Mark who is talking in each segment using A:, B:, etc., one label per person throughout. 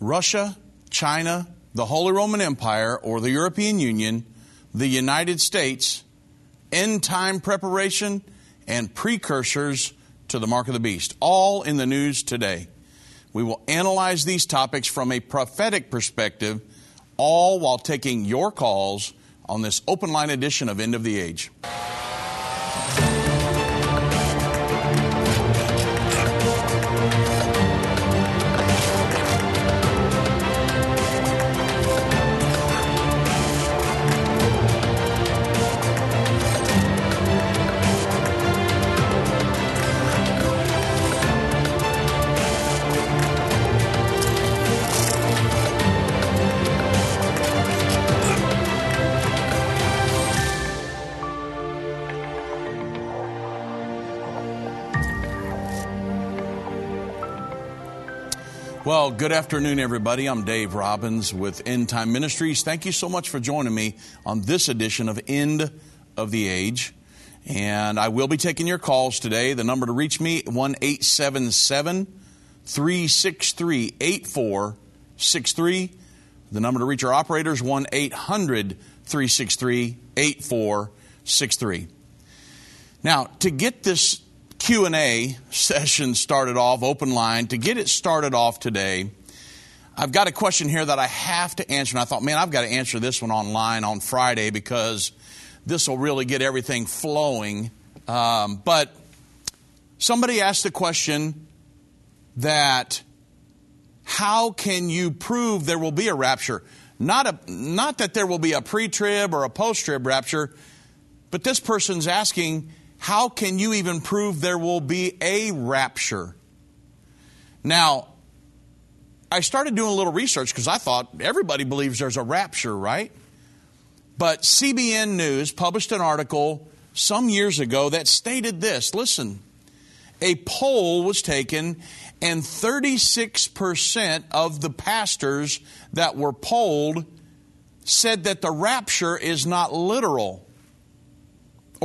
A: Russia, China, the Holy Roman Empire, or the European Union, the United States, end time preparation, and precursors to the mark of the beast. All in the news today. We will analyze these topics from a prophetic perspective, all while taking your calls on this open line edition of End of the Age. Well, good afternoon, everybody. I'm Dave Robbins with End Time Ministries. Thank you so much for joining me on this edition of End of the Age. And I will be taking your calls today. The number to reach me, 1 877 363 8463. The number to reach our operators, 1 800 363 8463. Now, to get this Q&A session started off, open line. To get it started off today, I've got a question here that I have to answer. And I thought, man, I've got to answer this one online on Friday because this will really get everything flowing. Um, but somebody asked the question that how can you prove there will be a rapture? Not, a, not that there will be a pre trib or a post trib rapture, but this person's asking, how can you even prove there will be a rapture? Now, I started doing a little research because I thought everybody believes there's a rapture, right? But CBN News published an article some years ago that stated this listen, a poll was taken, and 36% of the pastors that were polled said that the rapture is not literal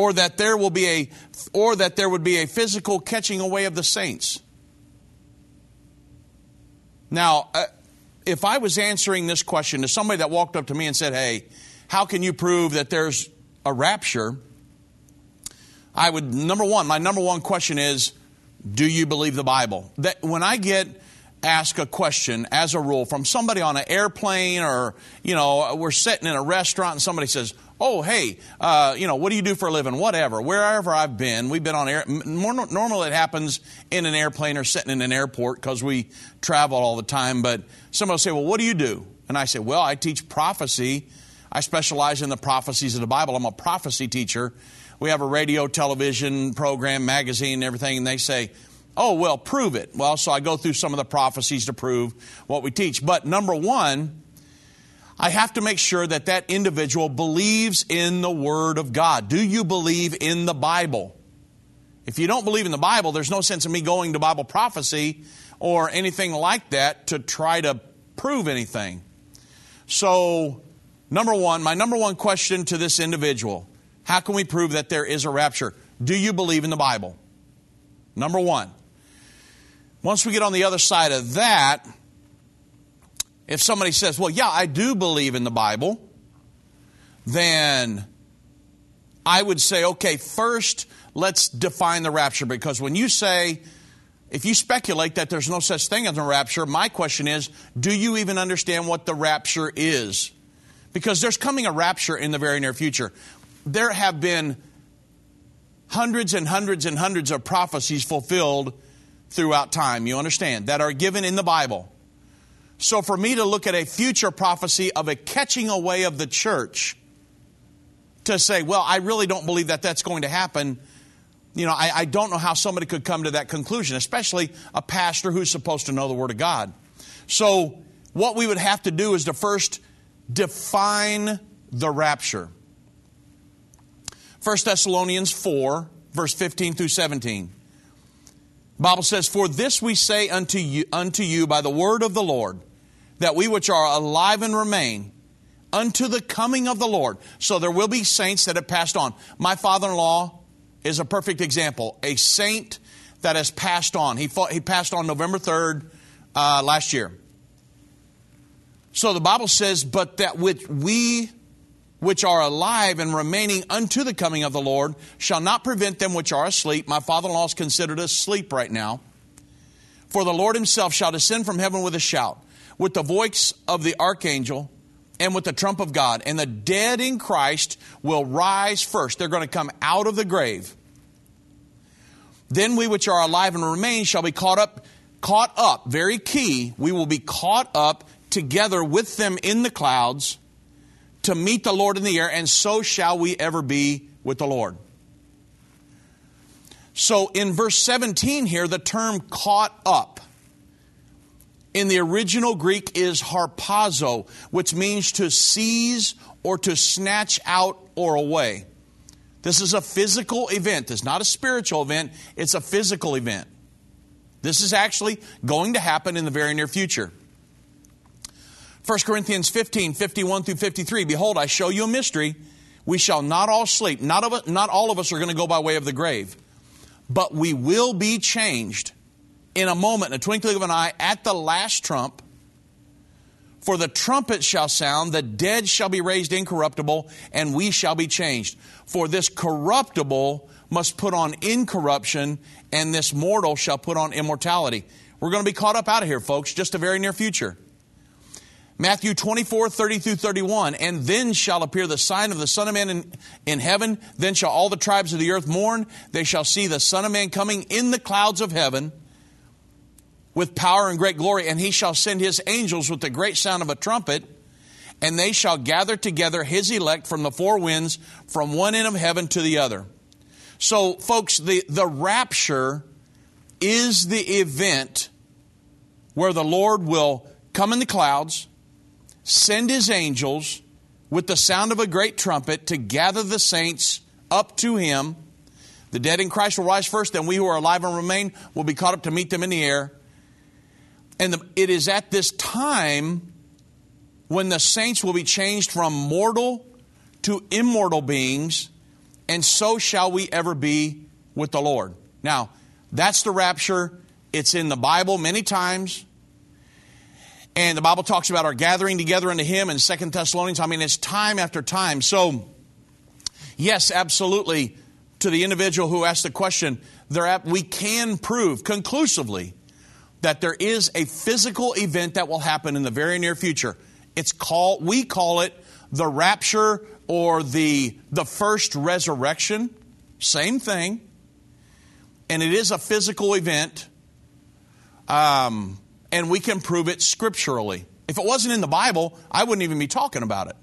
A: or that there will be a or that there would be a physical catching away of the saints. Now, uh, if I was answering this question to somebody that walked up to me and said, "Hey, how can you prove that there's a rapture?" I would number 1, my number one question is, do you believe the Bible? That when I get asked a question as a rule from somebody on an airplane or, you know, we're sitting in a restaurant and somebody says, oh, hey, uh, you know, what do you do for a living? Whatever. Wherever I've been, we've been on air. More, normally it happens in an airplane or sitting in an airport because we travel all the time. But somebody will say, well, what do you do? And I say, well, I teach prophecy. I specialize in the prophecies of the Bible. I'm a prophecy teacher. We have a radio, television program, magazine, and everything. And they say, oh, well, prove it. Well, so I go through some of the prophecies to prove what we teach. But number one, I have to make sure that that individual believes in the Word of God. Do you believe in the Bible? If you don't believe in the Bible, there's no sense in me going to Bible prophecy or anything like that to try to prove anything. So, number one, my number one question to this individual how can we prove that there is a rapture? Do you believe in the Bible? Number one. Once we get on the other side of that, if somebody says, Well, yeah, I do believe in the Bible, then I would say, okay, first let's define the rapture because when you say, if you speculate that there's no such thing as a rapture, my question is, do you even understand what the rapture is? Because there's coming a rapture in the very near future. There have been hundreds and hundreds and hundreds of prophecies fulfilled throughout time, you understand, that are given in the Bible. So for me to look at a future prophecy of a catching away of the church, to say, well, I really don't believe that that's going to happen, you know, I, I, don't know how somebody could come to that conclusion, especially a pastor who's supposed to know the Word of God. So, what we would have to do is to first define the rapture. 1 Thessalonians 4, verse 15 through 17. Bible says, For this we say unto you, unto you by the word of the Lord that we which are alive and remain unto the coming of the Lord. So there will be saints that have passed on. My father in law is a perfect example, a saint that has passed on. He, fought, he passed on November 3rd uh, last year. So the Bible says, but that which we which are alive and remaining unto the coming of the Lord shall not prevent them which are asleep. My father in law is considered asleep right now. For the Lord himself shall descend from heaven with a shout, with the voice of the archangel, and with the trump of God. And the dead in Christ will rise first. They're going to come out of the grave. Then we which are alive and remain shall be caught up, caught up, very key, we will be caught up together with them in the clouds to meet the Lord in the air, and so shall we ever be with the Lord. So in verse 17 here, the term caught up in the original Greek is harpazo, which means to seize or to snatch out or away. This is a physical event. It's not a spiritual event, it's a physical event. This is actually going to happen in the very near future. 1 Corinthians 15, 51 through 53. Behold, I show you a mystery. We shall not all sleep. Not, of, not all of us are going to go by way of the grave. But we will be changed in a moment, in a twinkling of an eye, at the last trump. For the trumpet shall sound, the dead shall be raised incorruptible, and we shall be changed. For this corruptible must put on incorruption, and this mortal shall put on immortality. We're going to be caught up out of here, folks, just a very near future. Matthew 24, 30 through 31. And then shall appear the sign of the Son of Man in, in heaven. Then shall all the tribes of the earth mourn. They shall see the Son of Man coming in the clouds of heaven with power and great glory. And he shall send his angels with the great sound of a trumpet. And they shall gather together his elect from the four winds, from one end of heaven to the other. So, folks, the, the rapture is the event where the Lord will come in the clouds send his angels with the sound of a great trumpet to gather the saints up to him. The dead in Christ will rise first, and we who are alive and remain will be caught up to meet them in the air. And the, it is at this time when the saints will be changed from mortal to immortal beings, and so shall we ever be with the Lord. Now, that's the rapture. It's in the Bible many times. And the Bible talks about our gathering together unto Him in Second Thessalonians. I mean, it's time after time. So, yes, absolutely, to the individual who asked the question, we can prove conclusively that there is a physical event that will happen in the very near future. It's called, we call it the rapture or the, the first resurrection. Same thing. And it is a physical event. Um, and we can prove it scripturally. If it wasn't in the Bible, I wouldn't even be talking about it.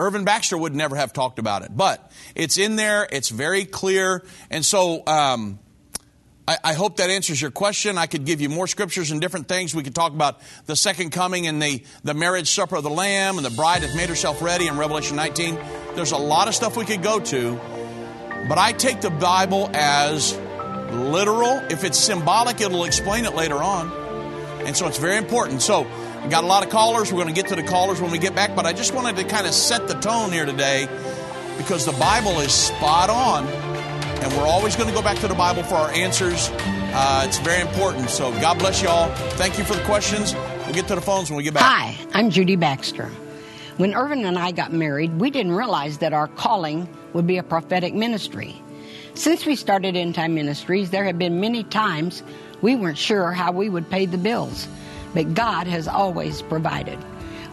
A: Irvin Baxter would never have talked about it, but it's in there. It's very clear, and so um, I, I, hope that answers your question. I could give you more scriptures and different things. We could talk about the second coming and the the marriage supper of the Lamb, and the bride hath made herself ready in Revelation 19. There's a lot of stuff we could go to, but I take the Bible as literal. If it's symbolic, it'll explain it later on. And so it's very important. So, we got a lot of callers. We're going to get to the callers when we get back, but I just wanted to kind of set the tone here today because the Bible is spot on, and we're always going to go back to the Bible for our answers. Uh, it's very important. So, God bless you all. Thank you for the questions. We'll get to the phones when we get back.
B: Hi, I'm Judy Baxter. When Irvin and I got married, we didn't realize that our calling would be a prophetic ministry. Since we started End Time Ministries, there have been many times we weren't sure how we would pay the bills, but God has always provided.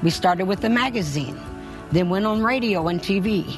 B: We started with the magazine, then went on radio and TV,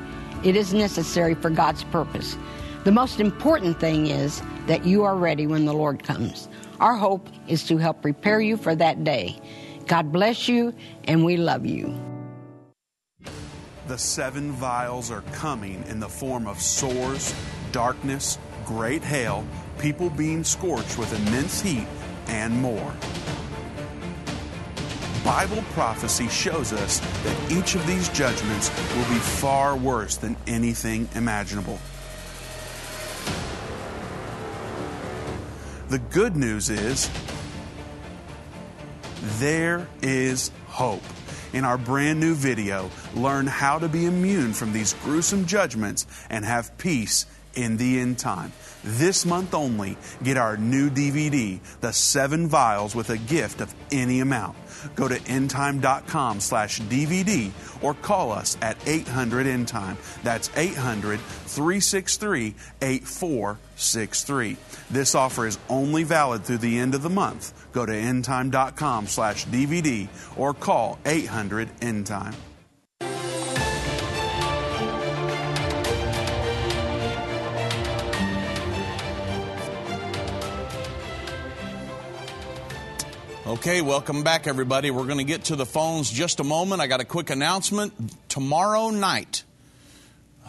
B: It is necessary for God's purpose. The most important thing is that you are ready when the Lord comes. Our hope is to help prepare you for that day. God bless you, and we love you.
C: The seven vials are coming in the form of sores, darkness, great hail, people being scorched with immense heat and more. Bible prophecy shows us that each of these judgments will be far worse than anything imaginable. The good news is there is hope. In our brand new video, learn how to be immune from these gruesome judgments and have peace in the end time. This month only, get our new DVD, The Seven Vials, with a gift of any amount. Go to endtime.com slash DVD or call us at 800 endtime. That's 800 363 8463. This offer is only valid through the end of the month. Go to endtime.com slash DVD or call 800 endtime.
A: Okay, welcome back, everybody. We're going to get to the phones just a moment. I got a quick announcement. Tomorrow night,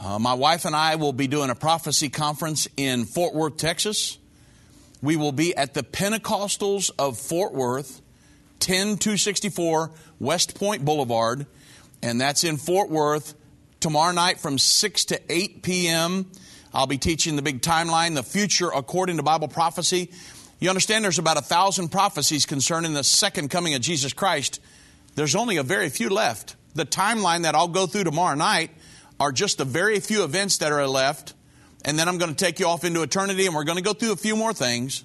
A: uh, my wife and I will be doing a prophecy conference in Fort Worth, Texas. We will be at the Pentecostals of Fort Worth, 10264 West Point Boulevard, and that's in Fort Worth. Tomorrow night from 6 to 8 p.m., I'll be teaching the big timeline, the future according to Bible prophecy. You understand there's about a thousand prophecies concerning the second coming of Jesus Christ. There's only a very few left. The timeline that I'll go through tomorrow night are just the very few events that are left. And then I'm going to take you off into eternity and we're going to go through a few more things.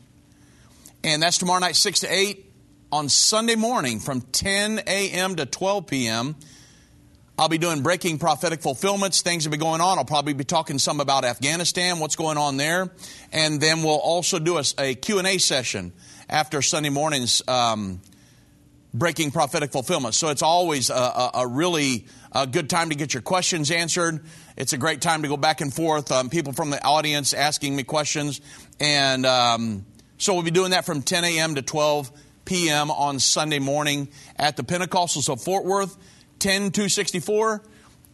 A: And that's tomorrow night, 6 to 8. On Sunday morning from 10 a.m. to 12 p.m., I'll be doing breaking prophetic fulfillments. Things will be going on. I'll probably be talking some about Afghanistan, what's going on there, and then we'll also do a, a Q and A session after Sunday morning's um, breaking prophetic fulfillment. So it's always a, a, a really a good time to get your questions answered. It's a great time to go back and forth. Um, people from the audience asking me questions, and um, so we'll be doing that from 10 a.m. to 12 p.m. on Sunday morning at the Pentecostals of Fort Worth. 10264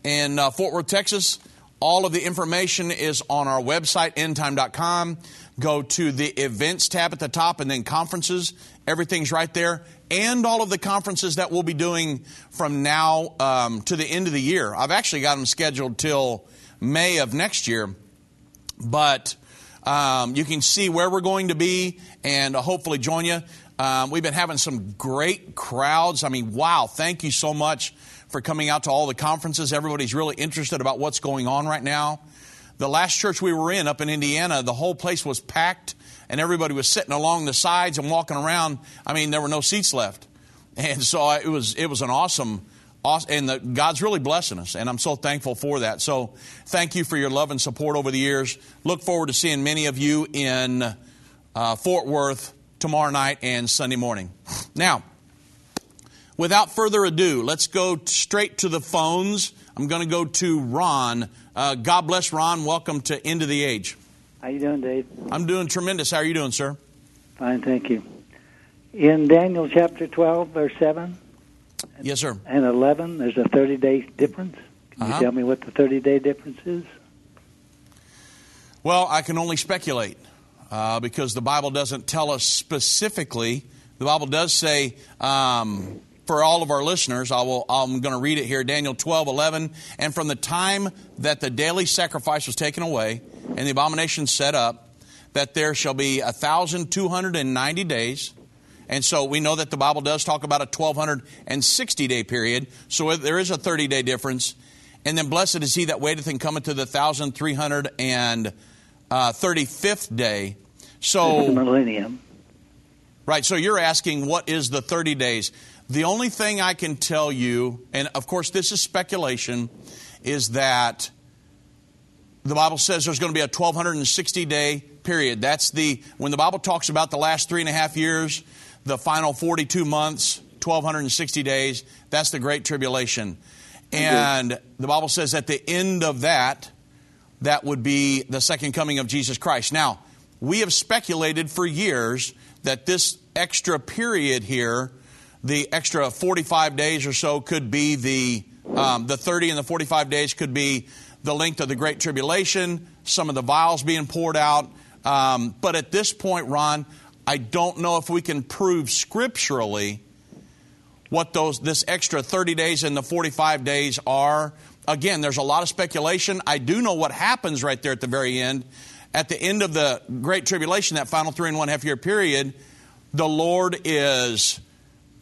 A: in uh, Fort Worth, Texas. All of the information is on our website, endtime.com. Go to the events tab at the top and then conferences. Everything's right there. And all of the conferences that we'll be doing from now um, to the end of the year. I've actually got them scheduled till May of next year. But um, you can see where we're going to be and uh, hopefully join you. Um, we've been having some great crowds. I mean, wow, thank you so much for coming out to all the conferences. Everybody's really interested about what's going on right now. The last church we were in up in Indiana, the whole place was packed and everybody was sitting along the sides and walking around. I mean, there were no seats left. And so it was, it was an awesome, awesome and the, God's really blessing us, and I'm so thankful for that. So thank you for your love and support over the years. Look forward to seeing many of you in uh, Fort Worth tomorrow night and Sunday morning. Now, without further ado, let's go straight to the phones. I'm going to go to Ron. Uh, God bless Ron. Welcome to End of the Age.
D: How you doing, Dave?
A: I'm doing tremendous. How are you doing, sir?
D: Fine, thank you. In Daniel chapter 12, verse 7
A: Yes, sir.
D: and 11, there's a 30 day difference. Can
A: Uh-huh.
D: you tell me what the 30 day difference is?
A: Well, I can only speculate uh, because the Bible doesn't tell us specifically. The Bible does say, um, for all of our listeners, I will, I'm going to read it here Daniel 12, 11. And from the time that the daily sacrifice was taken away and the abomination set up, that there shall be a 1,290 days. And so we know that the Bible does talk about a 1,260 day period. So there is a 30 day difference. And then blessed is he that waiteth and cometh to the 1,335th uh, day.
D: It's the
A: So,
D: millennium.
A: right, so you're asking what is the 30 days? The only thing I can tell you, and of course this is speculation, is that the Bible says there's going to be a 1260 day period. That's the, when the Bible talks about the last three and a half years, the final 42 months, 1260 days, that's the Great Tribulation. And the Bible says at the end of that, that would be the second coming of Jesus Christ. Now, we have speculated for years that this extra period here, the extra 45 days or so, could be the um, the 30 and the 45 days could be the length of the Great Tribulation, some of the vials being poured out. Um, but at this point, Ron, I don't know if we can prove scripturally what those this extra 30 days and the 45 days are. Again, there's a lot of speculation. I do know what happens right there at the very end. At the end of the Great Tribulation, that final three and one half year period, the Lord is.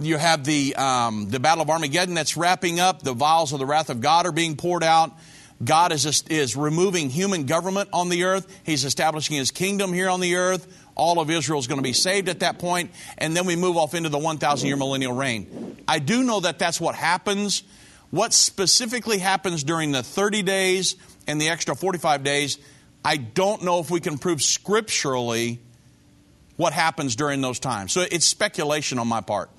A: You have the um, the Battle of Armageddon that's wrapping up. The vials of the wrath of God are being poured out. God is, is removing human government on the earth. He's establishing his kingdom here on the earth. All of Israel is going to be saved at that point, and then we move off into the 1,000 year millennial reign. I do know that that's what happens. What specifically happens during the 30 days and the extra 45 days, I don't know if we can prove scripturally what happens during those times. So it's speculation on my part.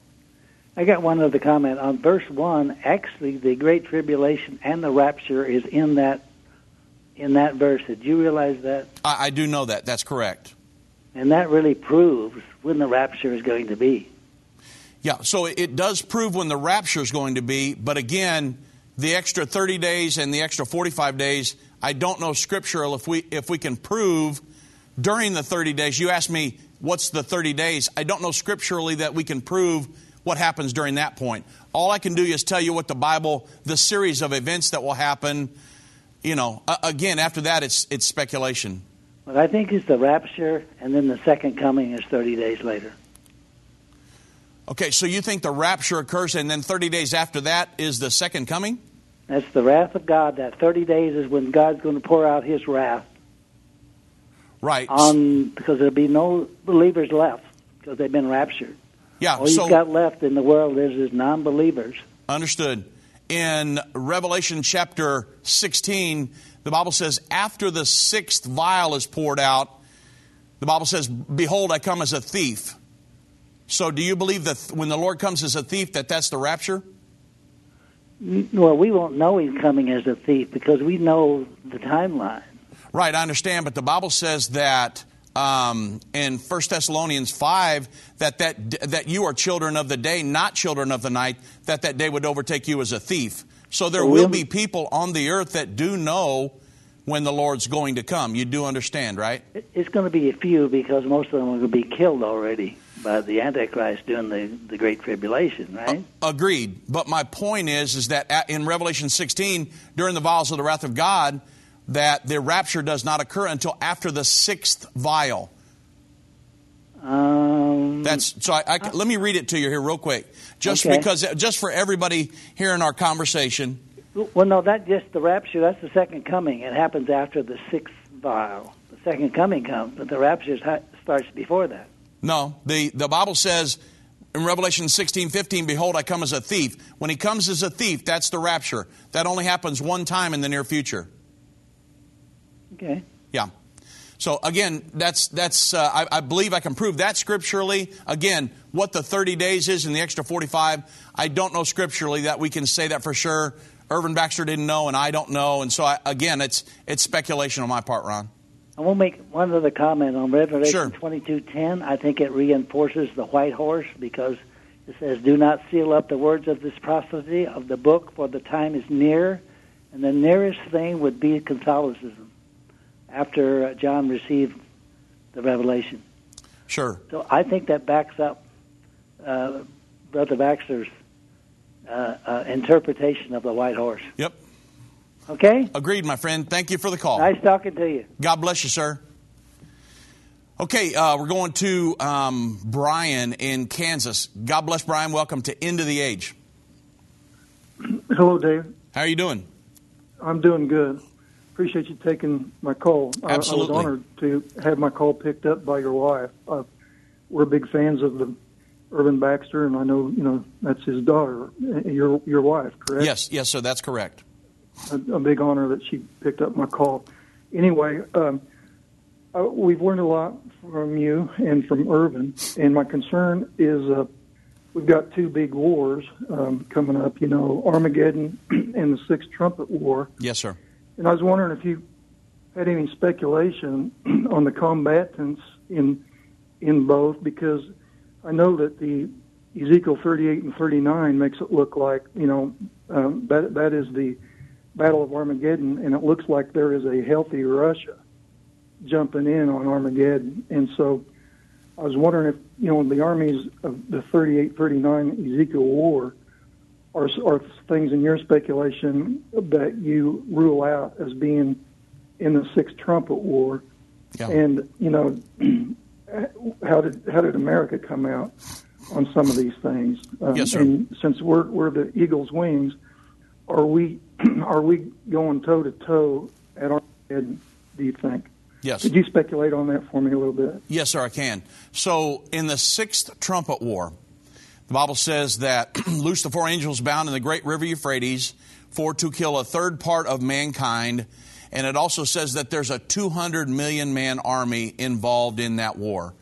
D: I got one other comment on verse one. Actually, the great tribulation and the rapture is in that in that verse. Did you realize that?
A: I, I do know that. That's correct.
D: And that really proves when the rapture is going to be.
A: Yeah, so it does prove when the rapture is going to be, but again, the extra 30 days and the extra 45 days, I don't know scriptural if we if we can prove during the 30 days. You asked me what's the 30 days? I don't know scripturally that we can prove what happens during that point. All I can do is tell you what the Bible, the series of events that will happen. You know, again, after that, it's it's speculation.
D: But I think is the rapture, and then the second coming is 30 days later.
A: Okay, so you think the rapture occurs, and then 30 days after that is the second coming?
D: That's the wrath of God. That 30 days is when God's going to pour out His wrath.
A: Right.
D: On because there'll be no believers left because they've been raptured.
A: Yeah.
D: All
A: so,
D: you've got left in the world is is non-believers.
A: Understood. In Revelation chapter 16, the Bible says, after the sixth vial is poured out, the Bible says, "Behold, I come as a thief." So, do you believe that when the Lord comes as a thief, that that's the rapture?
D: Well, we won't know He's coming as a thief because we know the timeline.
A: Right, I understand, but the Bible says that um, in 1 Thessalonians 5 that, that, that you are children of the day, not children of the night, that that day would overtake you as a thief. So there will be people on the earth that do know when the Lord's going to come. You do understand, right?
D: It's going to be a few because most of them are going to be killed already by the Antichrist during the, the Great Tribulation, right?
A: Uh, agreed. But my point is, is that in Revelation 16, during the vials of the wrath of God, that the rapture does not occur until after the sixth vial.
D: Um,
A: That's so. I, I, let me read it to you here real quick, just
D: Okay.
A: because, just for everybody here in our conversation.
D: well, no, that just the rapture. That's the second coming. It happens after the sixth vial. The second coming comes, but the rapture starts before that.
A: No, the the Bible says in Revelation 16, 15, Behold, I come as a thief. When he comes as a thief, that's the rapture. That only happens one time in the near future.
D: Okay.
A: Yeah. So again, that's that's. Uh, I, I believe I can prove that scripturally. Again, what the 30 days is and the extra 45, I don't know scripturally that we can say that for sure. Irvin Baxter didn't know, and I don't know, and so I, again, it's it's speculation on my part, Ron.
D: I will make one other comment on Revelation
A: Sure.
D: twenty two ten. I think it reinforces the white horse because it says, "Do not seal up the words of this prophecy of the book, for the time is near." And the nearest thing would be Catholicism after uh, John received the revelation.
A: Sure.
D: So I think that backs up uh, Brother Baxter's uh, uh, interpretation of the white horse.
A: Yep.
D: Okay.
A: Agreed, my friend. Thank you for the call.
D: Nice talking to you.
A: God bless you, sir. Okay, uh, we're going to um, Brian in Kansas. God bless Brian. Welcome to End of the Age.
E: Hello, Dave.
A: How are you doing?
E: I'm doing good. Appreciate you taking my call. I-
A: Absolutely.
E: I, was honored to have my call picked up by your wife. Uh, we're big fans of the Irvin Baxter, and I know you know that's his daughter, your your wife, correct?
A: Yes, yes, sir. That's correct.
E: a, a big honor that she picked up my call. Anyway, um, uh, we've learned a lot from you and from Irvin, and my concern is uh, we've got two big wars um, coming up. You know, Armageddon and the Sixth Trumpet War.
A: Yes, sir.
E: And I was wondering if you had any speculation on the combatants in in both, because I know that the Ezekiel 38 and 39 makes it look like you know um, that that is the Battle of Armageddon, and it looks like there is a healthy Russia jumping in on Armageddon, and so I was wondering if you know the armies of the 38 39 Ezekiel War are, are things in your speculation that you rule out as being in the Sixth Trumpet War?
A: Yeah.
E: And you know, how did how did America come out on some of these things? Um,
A: Yes, sir.
E: And since we're we're the eagle's wings, are we are we going toe to toe at our head? Do you think?
A: Yes.
E: Could you speculate on that for me a little bit?
A: Yes, sir, I can. So, in the sixth trumpet war, the Bible says that loose the four angels bound in the great river Euphrates for to kill a third part of mankind. And it also says that there's a 200 million man army involved in that war.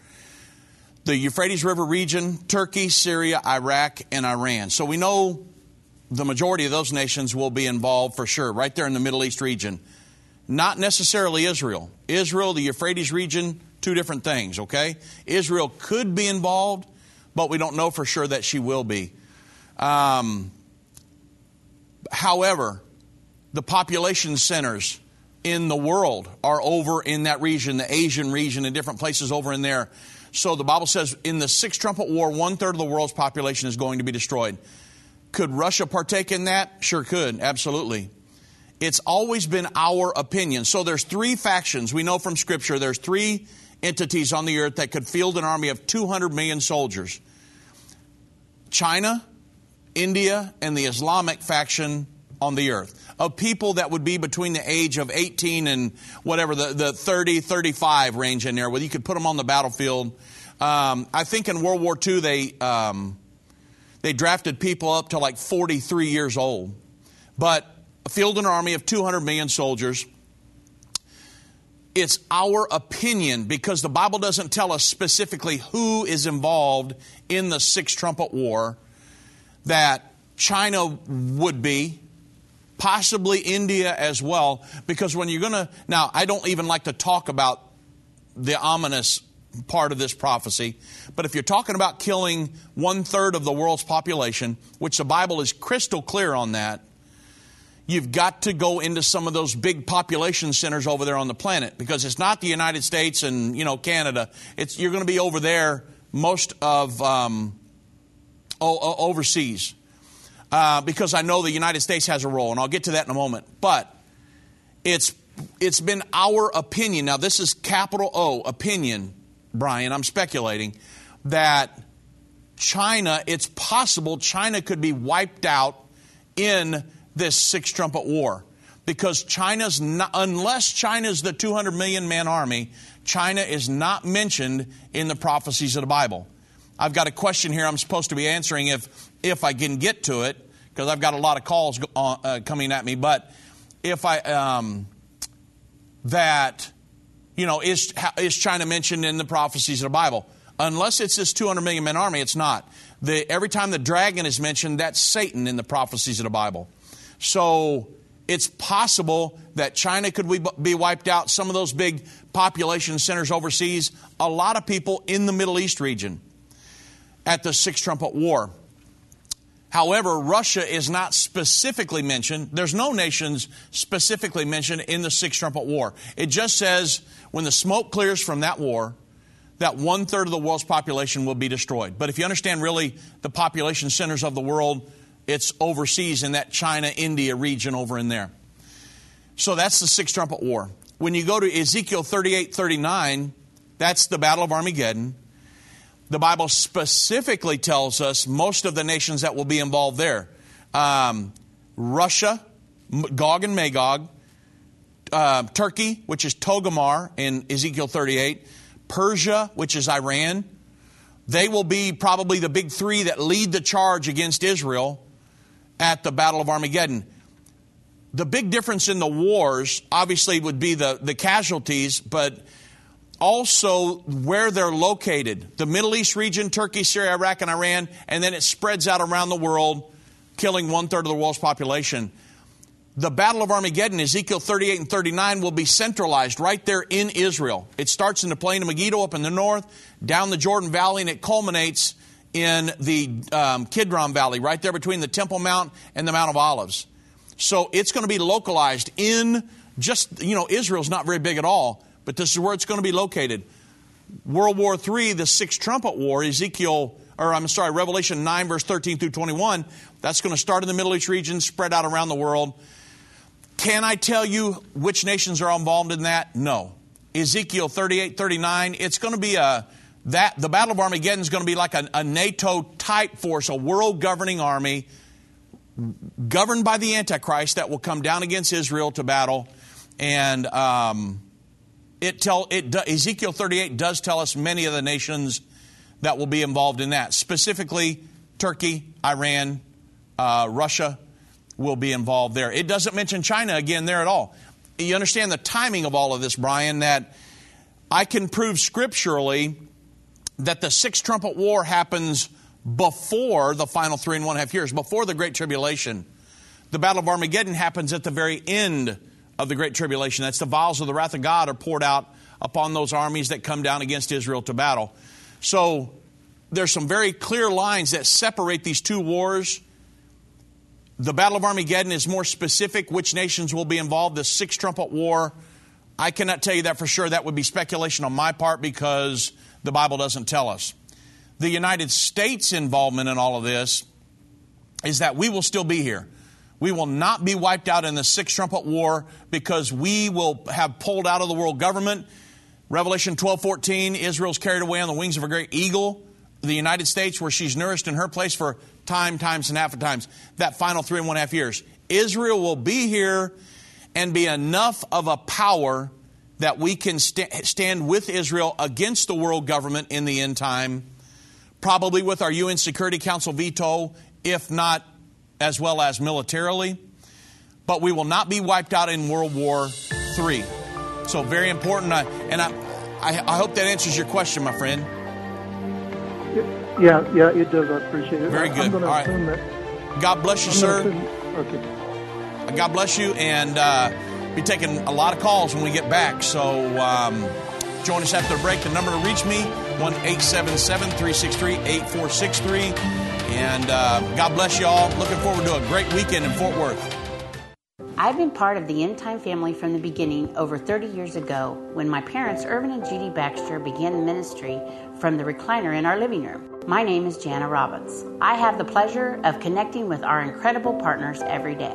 A: The Euphrates River region, Turkey, Syria, Iraq, and Iran. So we know the majority of those nations will be involved for sure, right there in the Middle East region. Not necessarily Israel. Israel, the Euphrates region, two different things, okay? Israel could be involved, but we don't know for sure that she will be. Um, however, the population centers in the world are over in that region, the Asian region, and different places over in there. So the Bible says in the Sixth Trumpet War, one third of the world's population is going to be destroyed. Could Russia partake in that? Sure could, absolutely. It's always been our opinion. So there's three factions. We know from Scripture there's three entities on the earth that could field an army of 200 million soldiers China, India, and the Islamic faction on the earth. Of people that would be between the age of 18 and whatever, the, the 30, 35 range in there, where you could put them on the battlefield. Um, I think in World War II, they, um, they drafted people up to like 43 years old. But field an army of 200 million soldiers. It's our opinion because the Bible doesn't tell us specifically who is involved in the Sixth Trumpet War that China would be, possibly India as well, because when you're going to. Now, I don't even like to talk about the ominous part of this prophecy, but if you're talking about killing one third of the world's population, which the Bible is crystal clear on that, you've got to go into some of those big population centers over there on the planet because it's not the United States and you know Canada. It's you're going to be over there most of um, overseas uh, because I know the United States has a role, and I'll get to that in a moment. But it's it's been our opinion. Now this is capital O opinion, Brian. I'm speculating that China. It's possible China could be wiped out in this six trumpet war because China's not, unless China's the 200 million man army, China is not mentioned in the prophecies of the Bible. I've got a question here I'm supposed to be answering if if I can get to it because I've got a lot of calls uh, coming at me. But if I um, that you know is is China mentioned in the prophecies of the Bible? Unless it's this 200 million man army, it's not. The, every time the dragon is mentioned, that's Satan in the prophecies of the Bible. So it's possible that China could be wiped out, some of those big population centers overseas, a lot of people in the Middle East region at the Six Trumpet War. However, Russia is not specifically mentioned. There's no nations specifically mentioned in the Six Trumpet War. It just says when the smoke clears from that war, that one third of the world's population will be destroyed. But if you understand really the population centers of the world, it's overseas in that China India region over in there. So that's the Six Trumpet War. When you go to Ezekiel 38 39, that's the Battle of Armageddon. The Bible specifically tells us most of the nations that will be involved there um, Russia, Gog and Magog, uh, Turkey, which is Togarmah in Ezekiel 38, Persia, which is Iran. They will be probably the big three that lead the charge against Israel at the Battle of Armageddon. The big difference in the wars, obviously, would be the, the casualties, but also where they're located. The Middle East region, Turkey, Syria, Iraq, and Iran, and then it spreads out around the world, killing one third of the world's population. The Battle of Armageddon, Ezekiel 38 and 39, will be centralized right there in Israel. It starts in the plain of Megiddo up in the north, down the Jordan Valley, and it culminates in the um, Kidron Valley, right there between the Temple Mount and the Mount of Olives. So it's going to be localized in just, you know, Israel's not very big at all, but this is where it's going to be located. World War III, the Sixth Trumpet War, Ezekiel, or I'm sorry, Revelation 9, verse 13 through 21, that's going to start in the Middle East region, spread out around the world. Can I tell you which nations are involved in that? No. Ezekiel 38, 39, it's going to be a, that, the Battle of Armageddon is going to be like a, a NATO type force, a world governing army governed by the Antichrist that will come down against Israel to battle. And um, it tell it Ezekiel 38 does tell us many of the nations that will be involved in that. Specifically, Turkey, Iran, uh, Russia will be involved there. It doesn't mention China again there at all. You understand the timing of all of this, Brian, that I can prove scripturally that the sixth trumpet war happens before the final three and one half years, before the Great Tribulation. The Battle of Armageddon happens at the very end of the Great Tribulation. That's the vials of the wrath of God are poured out upon those armies that come down against Israel to battle. So there's some very clear lines that separate these two wars. The Battle of Armageddon is more specific which nations will be involved. The Six Trumpet War, I cannot tell you that for sure. That would be speculation on my part because the Bible doesn't tell us. The United States' involvement in all of this is that we will still be here. We will not be wiped out in the Six Trumpet War because we will have pulled out of the world government. Revelation 12 14, Israel's carried away on the wings of a great eagle. The United States, where she's nourished in her place for time, times, and half of times, that final three and one half years. Israel will be here and be enough of a power that we can st- stand with Israel against the world government in the end time, probably with our UN Security Council veto, if not as well as militarily, but we will not be wiped out in World War III. So, very important. Uh, and I, I, I hope that answers your question, my friend.
E: Yeah, yeah, it does. I appreciate it.
A: Very good. All right.
E: That.
A: God bless you,
E: I'm
A: sir.
E: Okay.
A: God bless you, and uh, be taking a lot of calls when we get back. So um, join us after the break. The number to reach me one eight seven seven three six three eight four six three. And uh, God bless you all. Looking forward to a great weekend in Fort Worth.
F: I've been part of the End Time family from the beginning over 30 years ago when my parents, Irvin and Judy Baxter, began ministry from the recliner in our living room. My name is Jana Robbins. I have the pleasure of connecting with our incredible partners every day.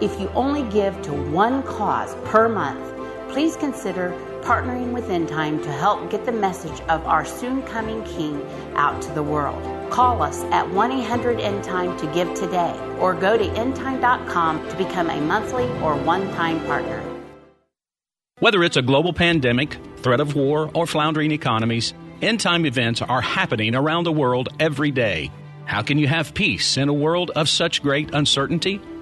F: If you only give to one cause per month, please consider partnering with End Time to help get the message of our soon coming King out to the world. Call us at 1 800 End Time to give today or go to endtime.com to become a monthly or one time partner.
G: Whether it's a global pandemic, threat of war, or floundering economies, end time events are happening around the world every day. How can you have peace in a world of such great uncertainty?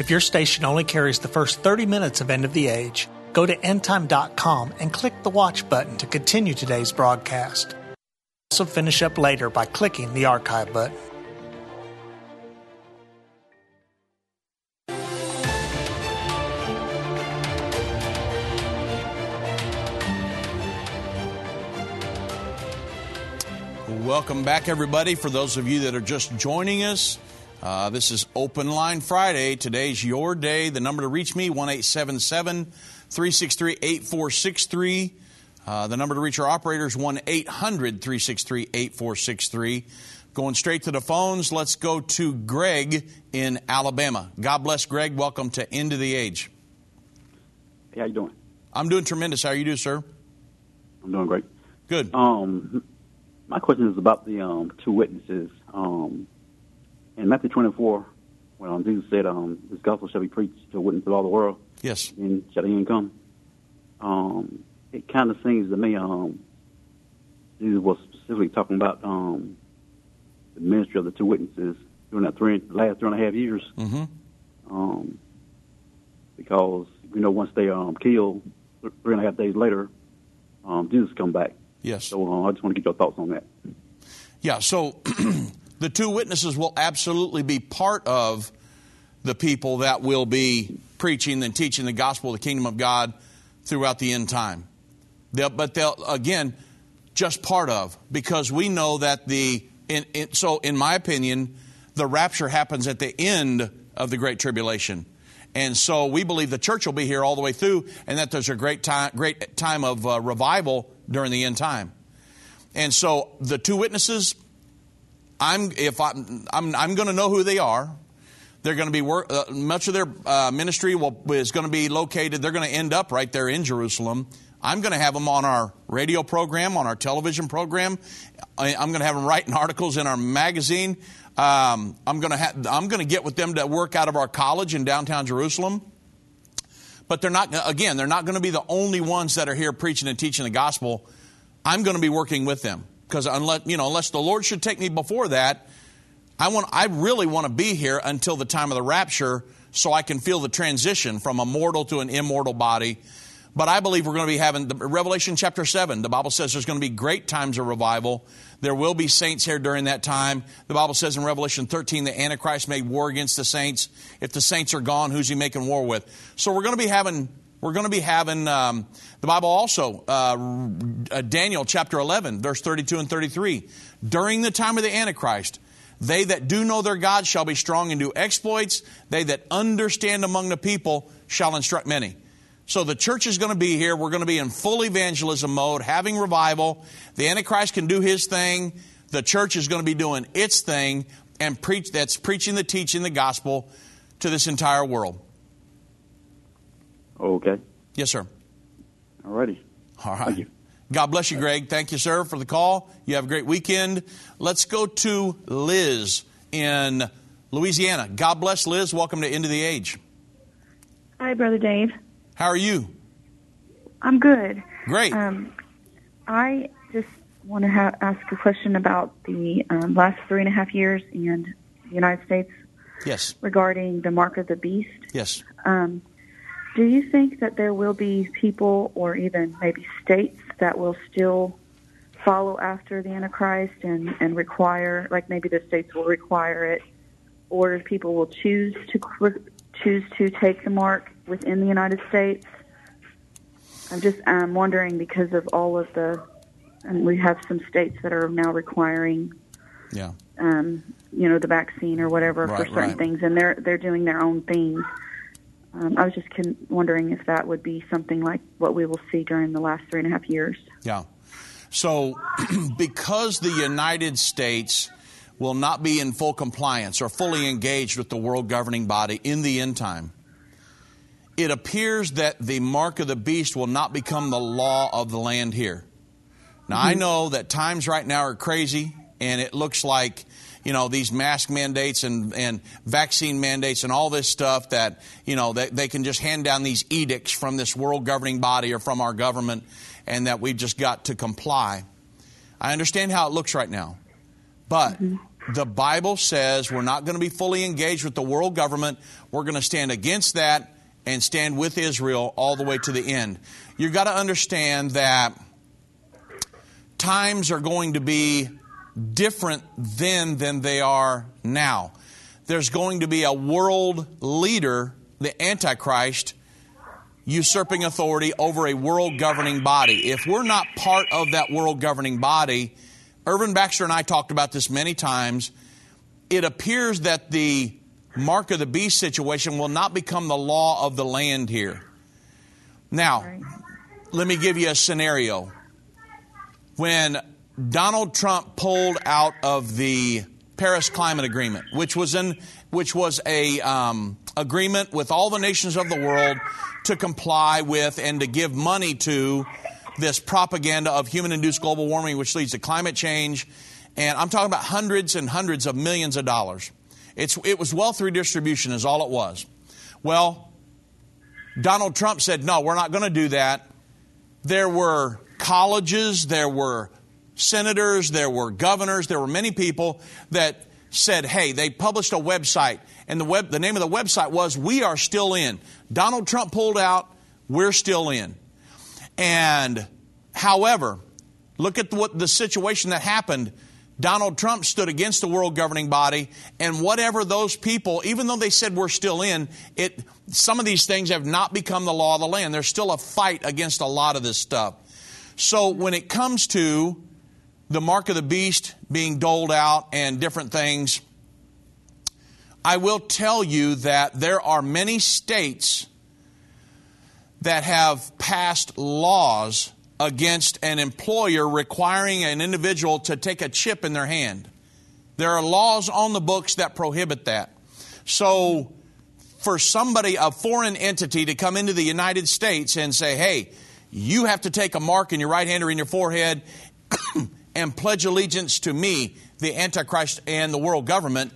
H: If your station only carries the first 30 minutes of End of the Age, go to endtime.com and click the watch button to continue today's broadcast. Also, finish up later by clicking the archive button.
A: Welcome back, everybody. For those of you that are just joining us, uh, this is Open Line Friday. Today's your day. The number to reach me, 1 363 8463. Uh, the number to reach our operators, 1 800 363 8463. Going straight to the phones, let's go to Greg in Alabama. God bless Greg. Welcome to End of the Age.
I: Hey, how you doing?
A: I'm doing tremendous. How are you doing, sir?
I: I'm doing great.
A: Good.
I: Um, my question is about the um, two witnesses. Um, in Matthew 24, when um, Jesus said, um, "This gospel shall be preached to a witness of all the world,"
A: Yes.
I: and shall the end come. Um, it kind of seems to me um, Jesus was specifically talking about um, the ministry of the two witnesses during that three last three and a half years.
A: Mm-hmm.
I: Um, because you know once they um killed three and a half days later, um, Jesus come back.
A: Yes.
I: So uh, I just want to get your thoughts on that.
A: Yeah, so the two witnesses will absolutely be part of the people that will be preaching and teaching the gospel of the kingdom of God throughout the end time. They'll, but they'll, again, just part of, because we know that the, in, in, so in my opinion, the rapture happens at the end of the Great Tribulation. And so we believe the church will be here all the way through, and that there's a great time, great time of uh, revival during the end time. And so the two witnesses, I'm if I, I'm I'm going to know who they are. They're going to be work. Uh, much of their uh, ministry will, is going to be located. They're going to end up right there in Jerusalem. I'm going to have them on our radio program, on our television program. I, I'm going to have them writing articles in our magazine. Um, I'm going to ha- I'm going to get with them to work out of our college in downtown Jerusalem. But they're not again. They're not going to be the only ones that are here preaching and teaching the gospel. I'm going to be working with them because unless you know, unless the Lord should take me before that, I want. I really want to be here until the time of the rapture, so I can feel the transition from a mortal to an immortal body. But I believe we're going to be having the, Revelation chapter 7. The Bible says there's going to be great times of revival. There will be saints here during that time. The Bible says in Revelation 13 the Antichrist made war against the saints. If the saints are gone, who's he making war with? So we're going to be having. We're going to be having um, the Bible also, uh, Daniel chapter 11, verse 32 and 33. During the time of the Antichrist, they that do know their God shall be strong and do exploits. They that understand among the people shall instruct many. So the church is going to be here. We're going to be in full evangelism mode, having revival. The Antichrist can do his thing. The church is going to be doing its thing and preach that's preaching the teaching the gospel to this entire world.
I: Okay.
A: Yes, sir.
I: All righty.
A: All right.
I: Thank you.
A: God bless you, Greg. Thank you, sir, for the call. You have a great weekend. Let's go to Liz in Louisiana. God bless Liz. Welcome to End of the Age.
J: Hi, Brother Dave.
A: How are you?
J: I'm good.
A: Great.
J: Um, I just want to ha- ask a question about the um, last three and a half years in the United States
A: Yes.
J: regarding the mark of the beast.
A: Yes.
J: Um, do you think that there will be people or even maybe states that will still follow after the Antichrist and, and require, like maybe the states will require it, or people will choose to choose to take the mark within the United States? I'm just um, wondering because of all of the, and we have some states that are now requiring,
A: Yeah.
J: um, you know, the vaccine or whatever for certain
A: right.
J: things, and they're they're doing their own things. Um, I was just con- wondering if that would be something like what we will see during the last three and a half years.
A: Yeah. So, because the United States will not be in full compliance or fully engaged with the world governing body in the end time, it appears that the mark of the beast will not become the law of the land here. Now, I know that times right now are crazy, and it looks like you know these mask mandates and, and vaccine mandates and all this stuff that you know that they can just hand down these edicts from this world governing body or from our government and that we've just got to comply. I understand how it looks right now but mm-hmm. the bible says we're not going to be fully engaged with the world government. We're going to stand against that and stand with israel all the way to the end. You've got to understand that times are going to be different then than they are now. There's going to be a world leader, the Antichrist, usurping authority over a world governing body. If we're not part of that world governing body, Irvin Baxter and I talked about this many times. It appears that the mark of the beast situation will not become the law of the land here. Now, let me give you a scenario. When Donald Trump pulled out of the Paris Climate Agreement, which was an which was a um, agreement with all the nations of the world to comply with and to give money to this propaganda of human-induced global warming, which leads to climate change. And I'm talking about hundreds and hundreds of millions of dollars. It's, it was wealth redistribution, is all it was. Well, Donald Trump said, no, we're not going to do that. There were colleges, there were senators, there were governors, there were many people that said, hey, they published a website, and the, web, the name of the website was We Are Still In. Donald Trump pulled out, we're still in. And however, look at what the situation that happened. Donald Trump stood against the world governing body, and whatever those people, even though they said we're still in, it some of these things have not become the law of the land. There's still a fight against a lot of this stuff. So when it comes to the mark of the beast being doled out and different things, I will tell you that there are many states that have passed laws against an employer requiring an individual to take a chip in their hand. There are laws on the books that prohibit that. So, for somebody, a foreign entity, to come into the United States and say, hey, you have to take a mark in your right hand or in your forehead and pledge allegiance to me, the Antichrist, and the world government,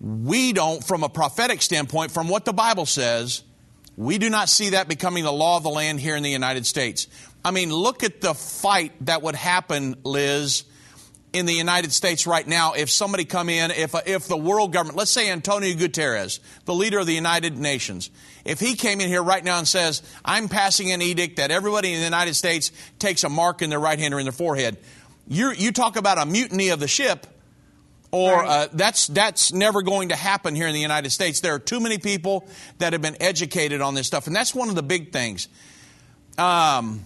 A: we don't, from a prophetic standpoint, from what the Bible says, we do not see that becoming the law of the land here in the United States. I mean, look at the fight that would happen, Liz, in the United States right now if somebody come in, if, if the world government, let's say Antonio Guterres, the leader of the United Nations, if he came in here right now and says, I'm passing an edict that everybody in the United States takes a mark in their right hand or in their forehead, you you talk about a mutiny of the ship, or uh, that's that's never going to happen here in the United States. There are too many people that have been educated on this stuff, and that's one of the big things. Um,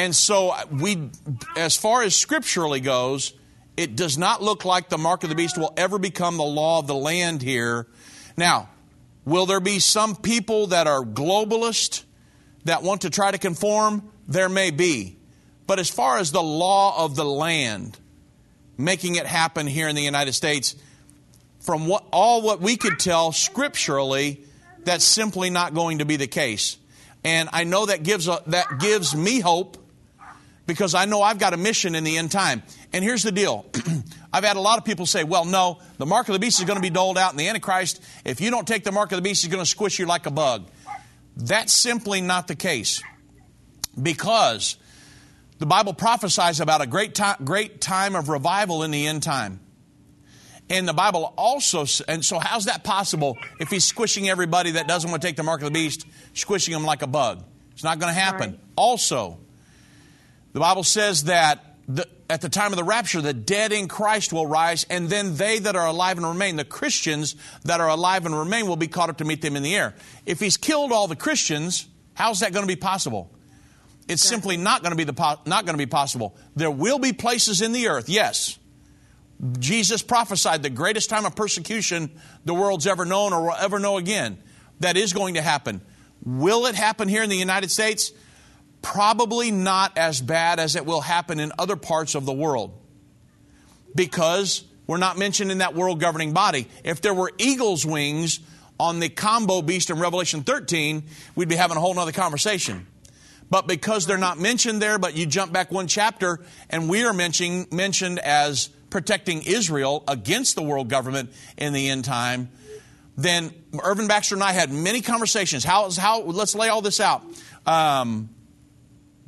A: and so uh, we, as far as scripturally goes, it does not look like the mark of the beast will ever become the law of the land here. Now, will there be some people that are globalist that want to try to conform? There may be. But as far as the law of the land, making it happen here in the United States, from what, all what we could tell scripturally, that's simply not going to be the case. And I know that gives, a, that gives me hope because I know I've got a mission in the end time. And here's the deal. I've had a lot of people say, well, no, the mark of the beast is going to be doled out, and the Antichrist, if you don't take the mark of the beast, he's going to squish you like a bug. That's simply not the case. Because the Bible prophesies about a great time, great time of revival in the end time. And the Bible also, and so how's that possible if he's squishing everybody that doesn't want to take the mark of the beast, squishing them like a bug? It's not going to happen. Right. Also, the Bible says that the, at the time of the rapture, the dead in Christ will rise, and then they that are alive and remain, the Christians that are alive and remain, will be caught up to meet them in the air. If he's killed all the Christians, how's that going to be possible? It's simply not going to be the not going to be possible. There will be places in the earth, yes. Jesus prophesied the greatest time of persecution the world's ever known or will ever know again. That is going to happen. Will it happen here in the United States? Probably not as bad as it will happen in other parts of the world. Because we're not mentioned in that world governing body. If there were eagle's wings on the combo beast in Revelation 13, we'd be having a whole other conversation. But because they're not mentioned there, but you jump back one chapter and we are mentioning, mentioned as protecting Israel against the world government in the end time, then Irvin Baxter and I had many conversations. How, how let's lay all this out. Um,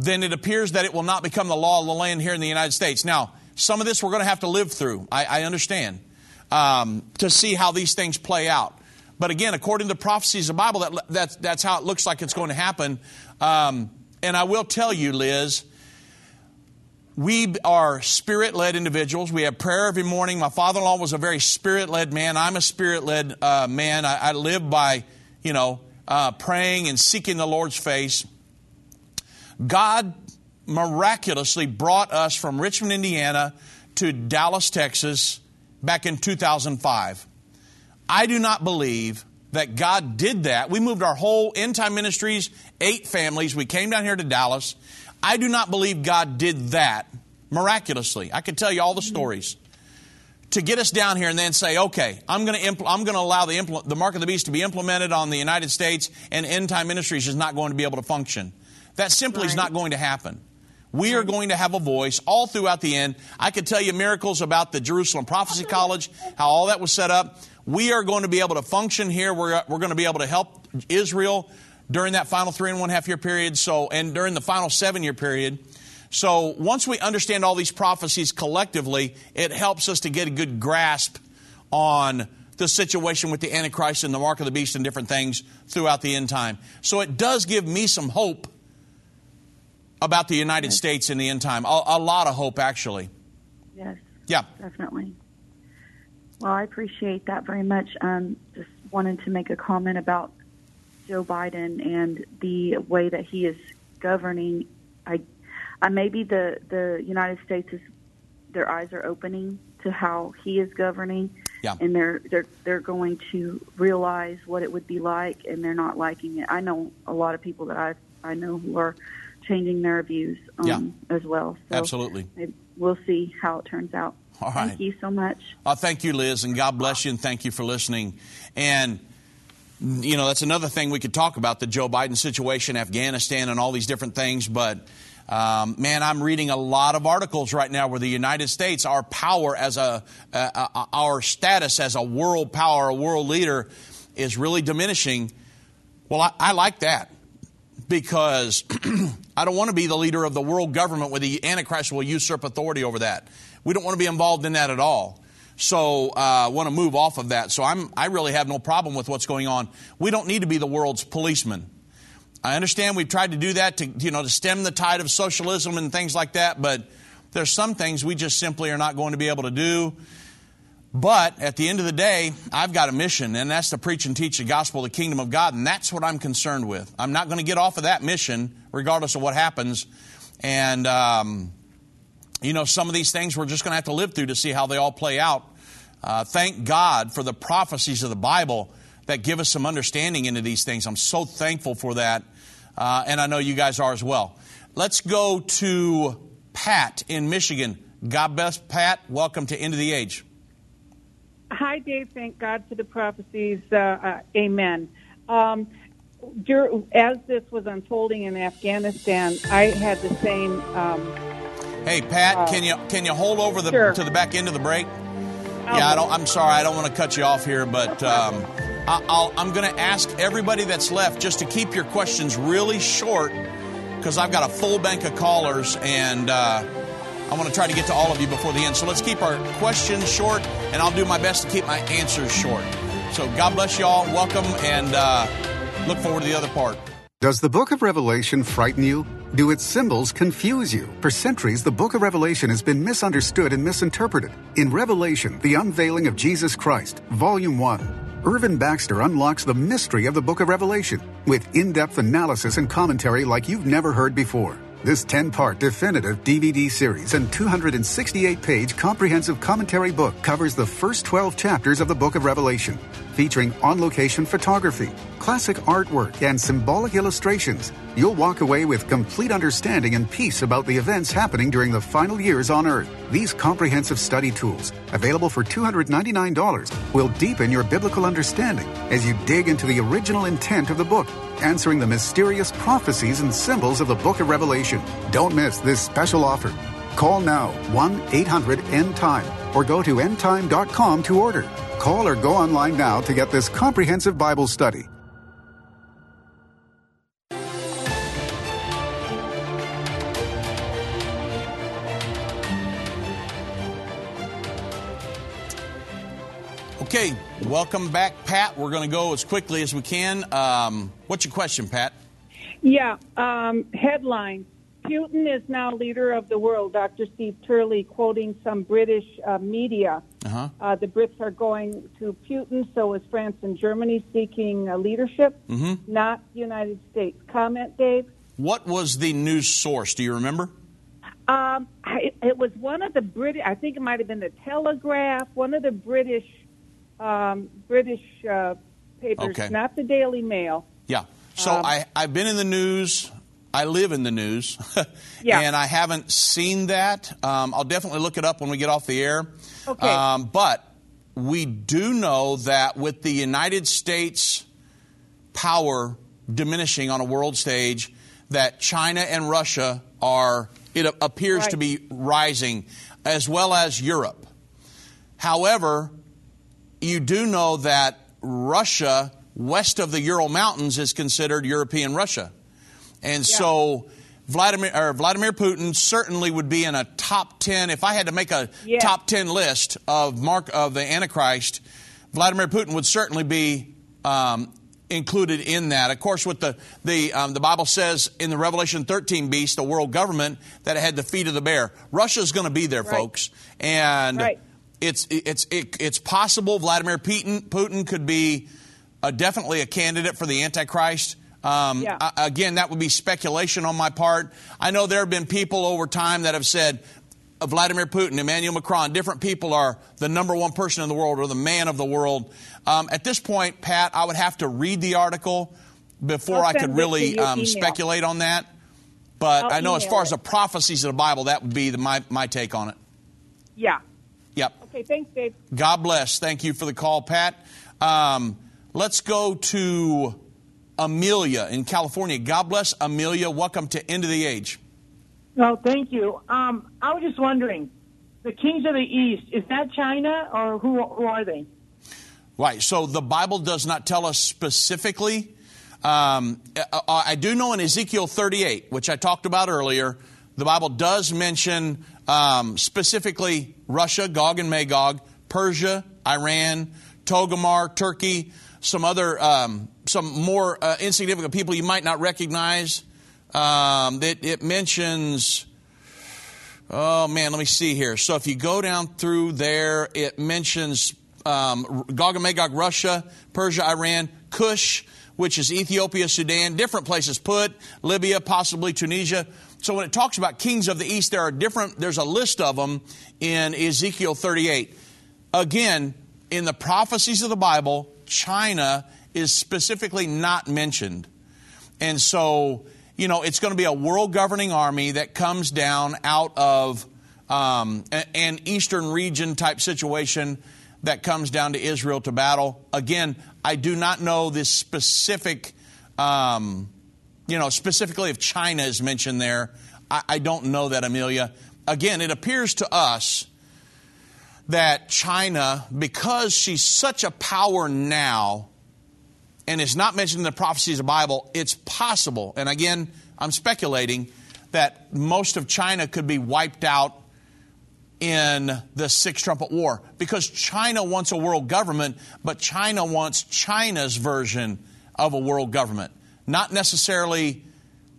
A: then it appears that it will not become the law of the land here in the United States. Now, some of this we're going to have to live through. I, I understand um, to see how these things play out. But again, according to the prophecies of the Bible, that, that, that's how it looks like it's going to happen. Um, and I will tell you, Liz, we are spirit led individuals. We have prayer every morning. My father in law was a very spirit led man. I'm a spirit led uh, man. I, I, live by, you know, uh, praying and seeking the Lord's face. God miraculously brought us from Richmond, Indiana to Dallas, Texas back in 2005. I do not believe that God did that. We moved our whole end time ministries, eight families. We came down here to Dallas. I do not believe God did that miraculously. I can tell you all the stories to get us down here and then say, okay, I'm going to impl- to allow the impl- the mark of the beast to be implemented on the United States, and end time ministries is not going to be able to function. That simply is not going to happen. We are going to have a voice all throughout the end. I could tell you miracles about the Jerusalem Prophecy College, how all that was set up. We are going to be able to function here. We're, we're going to be able to help Israel during that final three and one half year period. So, and during the final seven year period. So once we understand all these prophecies collectively, it helps us to get a good grasp on the situation with the Antichrist and the mark of the beast and different things throughout the end time. So it does give me some hope about the United States in the end time. A, a lot of hope, actually.
J: Yes.
A: Yeah.
J: Definitely. Well, I appreciate that very much. Um, just wanted to make a comment about Joe Biden and the way that he is governing. I, I maybe the the United States is their eyes are opening to how he is governing,
A: Yeah.
J: and they're they're they're going to realize what it would be like, and they're not liking it. I know a lot of people that I I know who are changing their views um,
A: Yeah.
J: as well. So
A: Absolutely.
J: we'll see how it turns out.
A: All right.
J: Thank you so much.
A: Uh, thank you, Liz, and God bless you, and thank you for listening. And, you know, that's another thing we could talk about the Joe Biden situation, Afghanistan, and all these different things. But, um, man, I'm reading a lot of articles right now where the United States, our power as a, uh, uh, our status as a world power, a world leader, is really diminishing. Well, I, I like that because I don't want to be the leader of the world government where the Antichrist will usurp authority over that. We don't want to be involved in that at all. So I uh, want to move off of that. So I'm, I really have no problem with what's going on. We don't need to be the world's policeman. I understand we've tried to do that to, you know, to stem the tide of socialism and things like that, but there's some things we just simply are not going to be able to do. But at the end of the day, I've got a mission, and that's to preach and teach the gospel of the kingdom of God, and that's what I'm concerned with. I'm not going to get off of that mission, regardless of what happens. And, um, you know, some of these things we're just going to have to live through to see how they all play out. Uh, thank God for the prophecies of the Bible that give us some understanding into these things. I'm so thankful for that, uh, and I know you guys are as well. Let's go to Pat in Michigan. God bless Pat. Welcome to End of the Age.
K: Hi, Dave. Thank God for the prophecies. Uh, uh, amen. Um, dur- as this was unfolding in Afghanistan, I had the same. Um,
A: Hey Pat,
K: Uh,
A: can you can you hold over the
K: sure.
A: to the back end of the break? Yeah, I don't. I'm sorry, I don't want to cut you off here, but um, I, I'll, I'm going to ask everybody that's left just to keep your questions really short because I've got a full bank of callers and uh, I want to try to get to all of you before the end. So let's keep our questions short, and I'll do my best to keep my answers short. So God bless you all. Welcome, and uh, look forward to the other part.
L: Does the book of Revelation frighten you? Do its symbols confuse you? For centuries, the book of Revelation has been misunderstood and misinterpreted. In Revelation, the unveiling of Jesus Christ, Volume 1, Irvin Baxter unlocks the mystery of the book of Revelation with in depth analysis and commentary like you've never heard before. This 10 part definitive DVD series and 268 page comprehensive commentary book covers the first 12 chapters of the book of Revelation, featuring on location photography, classic artwork, and symbolic illustrations. You'll walk away with complete understanding and peace about the events happening during the final years on Earth. These comprehensive study tools, available for $299, will deepen your biblical understanding as you dig into the original intent of the book, answering the mysterious prophecies and symbols of the book of Revelation. Don't miss this special offer. Call now 1 800 End Time or go to endtime.com to order. Call or go online now to get this comprehensive Bible study.
A: Okay, welcome back, Pat. We're going to go as quickly as we can. Um, what's your question, Pat?
K: yeah. Um, headline: Putin is now leader of the world. Dr. Steve Turley quoting some British uh, media.
A: Uh-huh.
K: Uh, the Brits are going to Putin. So is France and Germany seeking uh, leadership,
A: Mhm.
K: not the United States. Comment, Dave.
A: What was the news source? Do you remember?
K: Um, I, it was one of the British. I think it might have been the Telegraph. One of the British, um, British uh, papers,
A: Okay.
K: not the Daily Mail.
A: Yeah. So
K: Um,
A: I, I've been in the news I live in the news,
K: Yeah.
A: and I haven't seen that. Um, I'll definitely look it up when we get off the air.
K: Okay.
A: Um, but we do know that with the United States power diminishing on a world stage, that China and Russia are, it appears to be rising, as well as Europe. However, you do know that Russia, west of the Ural Mountains, is considered European Russia. And so Vladimir, or Vladimir Putin certainly would be in a top 10. If I had to make a
K: Yeah.
A: top 10 list of Mark of the Antichrist, Vladimir Putin would certainly be um, included in that. Of course, with the the um, the Bible says in the Revelation 13 beast, the world government, that it had the feet of the bear. Russia's going to be there,
K: Right.
A: folks, and
K: Right.
A: It's it's it, it's possible Vladimir Putin Putin could be uh, definitely a candidate for the Antichrist. Um,
K: Yeah.
A: a- again, that would be speculation on my part. I know there have been people over time that have said uh, Vladimir Putin, Emmanuel Macron, different people are the number one person in the world or the man of the world. Um, at this point, Pat, I would have to read the article before I could really um, speculate on that. But
K: I'll
A: I know as far as the prophecies of the Bible, that would be the, my, my take on it.
K: Yeah.
A: Yep.
K: Okay, thanks, Dave.
A: God bless. Thank you for the call, Pat. Um, let's go to Amelia in California. God bless Amelia. Welcome to End of the Age.
M: No, thank you. Um, I was just wondering, the kings of the east is that China or who? Who are they?
A: Right. So the Bible does not tell us specifically. Um, I, I do know in Ezekiel 38, which I talked about earlier, the Bible does mention um, specifically Russia, Gog and Magog, Persia, Iran, Togarmah, Turkey, some other, um, some more uh, insignificant people you might not recognize. Um, it, it mentions. Oh man, let me see here. So if you go down through there, it mentions um, Gog and Magog, Russia, Persia, Iran, Cush, which is Ethiopia, Sudan, different places put, Libya, possibly Tunisia. So when it talks about kings of the east, there are different, there's a list of them in Ezekiel 38. Again, in the prophecies of the Bible, China is specifically not mentioned. And so, you know, it's going to be a world governing army that comes down out of um, an eastern region type situation that comes down to Israel to battle. Again, I do not know this specific, um, you know, specifically if China is mentioned there. I, I don't know that, Amelia. Again, it appears to us that China, because she's such a power now, and is not mentioned in the prophecies of the Bible, it's possible, and again, I'm speculating, that most of China could be wiped out in the Six Trumpet War. Because China wants a world government, but China wants China's version of a world government, not necessarily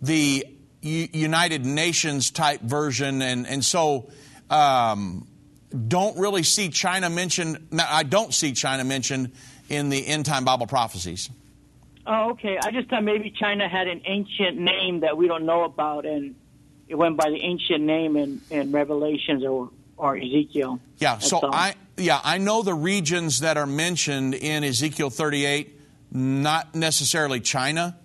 A: the U- United Nations type version. And, and so, um, don't really see China mentioned. I don't see China mentioned in the end time Bible prophecies.
M: Oh, okay. I just thought maybe China had an ancient name that we don't know about, and it went by the ancient name in, in Revelations or or Ezekiel.
A: Yeah,
M: That's
A: so
M: all.
A: I yeah, I know the regions that are mentioned in Ezekiel 38, not necessarily China.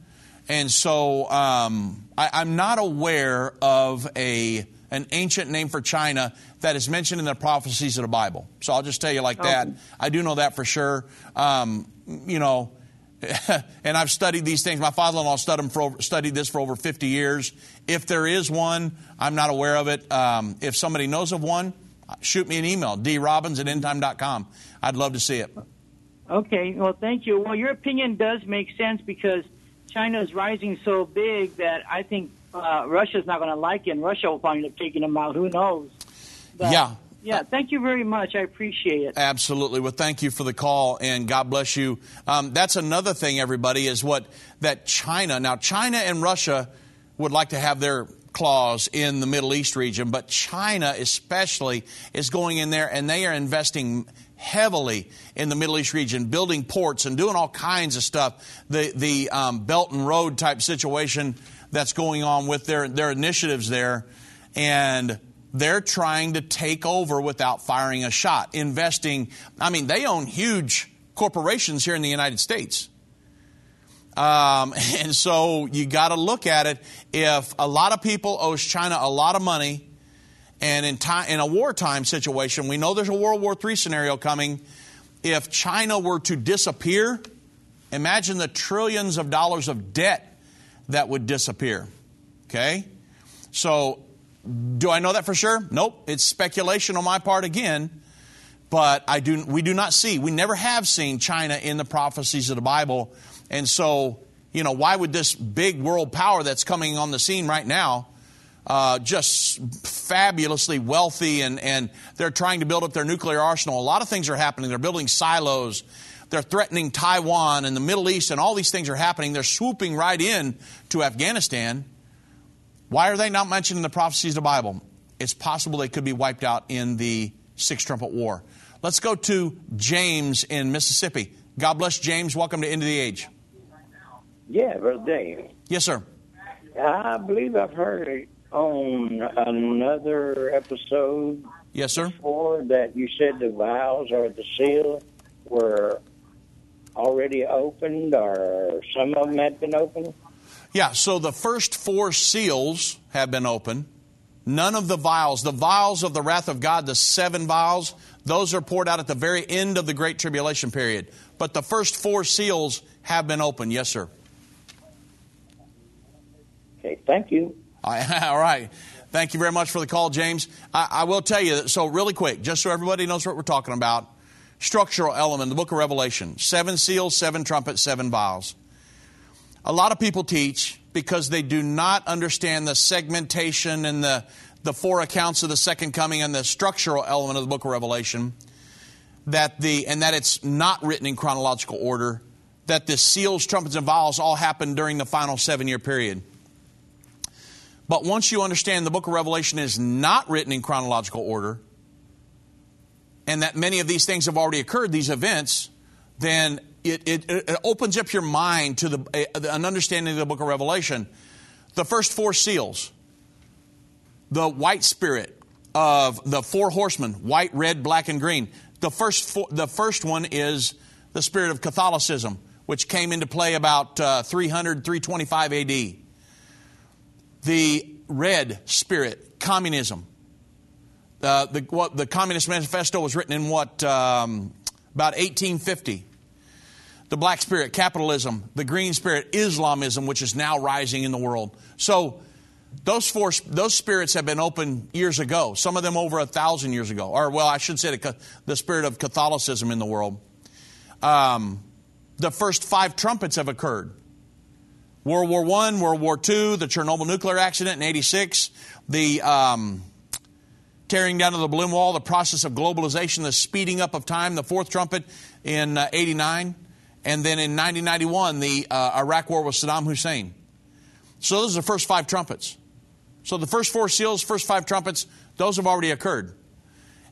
A: And so um, I, I'm not aware of a an ancient name for China that is mentioned in the prophecies of the Bible. So I'll just tell you like that. I do know that for sure. Um, you know, and I've studied these things. My father-in-law studied, for studied this for over 50 years. If there is one, I'm not aware of it. Um, if somebody knows of one, shoot me an email, drobbins at endtime.com. I'd love to see it.
M: Okay, well, thank you. Well, your opinion does make sense because China is rising so big that I think uh, Russia's not going to like it, and Russia will probably end up taking them out. Who knows? But,
A: yeah.
M: Yeah, thank you very much. I appreciate it.
A: Absolutely. Well, thank you for the call, and God bless you. Um, that's another thing, everybody, is what that China. Now, China and Russia would like to have their claws in the Middle East region, but China, especially, is going in there and they are investing heavily in the Middle East region, building ports and doing all kinds of stuff. The the um, Belt and Road type situation that's going on with their their initiatives there, and they're trying to take over without firing a shot, investing. I mean, they own huge corporations here in the United States. Um, and so you got to look at it. If a lot of people owes China a lot of money, and in, time, in a wartime situation, we know there's a World War III scenario coming. If China were to disappear, imagine the trillions of dollars of debt that would disappear. Okay? So, do I know that for sure? Nope. It's speculation on my part again. But I do, we do not see, we never have seen China in the prophecies of the Bible. And so, you know, why would this big world power that's coming on the scene right now, uh, just fabulously wealthy, and, and they're trying to build up their nuclear arsenal. A lot of things are happening. They're building silos. They're threatening Taiwan and the Middle East, and all these things are happening. They're swooping right in to Afghanistan. Why are they not mentioned in the prophecies of the Bible? It's possible they could be wiped out in the Six Trumpet War. Let's go to James in Mississippi. God bless James. Welcome to End of the Age.
N: Yeah, Brother Dave.
A: Yes, sir.
N: I believe I've heard it on another episode.
A: Yes, sir.
N: Before that, you said the vials or the seal were already opened, or some of them had been opened.
A: Yeah, so the first four seals have been opened. None of the vials, the vials of the wrath of God, the seven vials, those are poured out at the very end of the Great Tribulation period. But the first four seals have been opened. Yes, sir.
N: Thank you.
A: All right. Thank you very much for the call, James. I, I will tell you, so really quick, just so everybody knows what we're talking about structural element, the book of Revelation seven seals, seven trumpets, seven vials. A lot of people teach because they do not understand the segmentation and the, the four accounts of the second coming and the structural element of the book of Revelation that the and that it's not written in chronological order that the seals trumpets and vials all happened during the final seven year period but once you understand the book of revelation is not written in chronological order and that many of these things have already occurred these events then it, it, it opens up your mind to the, an understanding of the book of revelation the first four seals the white spirit of the four horsemen white red black and green the first, four, the first one is the spirit of Catholicism, which came into play about uh, 300, 325 AD. The red spirit, communism. Uh, the, what, the Communist Manifesto was written in what, um, about 1850. The black spirit, capitalism. The green spirit, Islamism, which is now rising in the world. So, those four, those spirits have been open years ago. Some of them over a thousand years ago, or well, I should say the, the spirit of Catholicism in the world. Um, the first five trumpets have occurred. World War One, World War Two, the Chernobyl nuclear accident in '86, the um, tearing down of the Berlin Wall, the process of globalization, the speeding up of time, the fourth trumpet in '89, uh, and then in 1991, the uh, Iraq War with Saddam Hussein. So those are the first five trumpets. So the first four seals, first five trumpets, those have already occurred.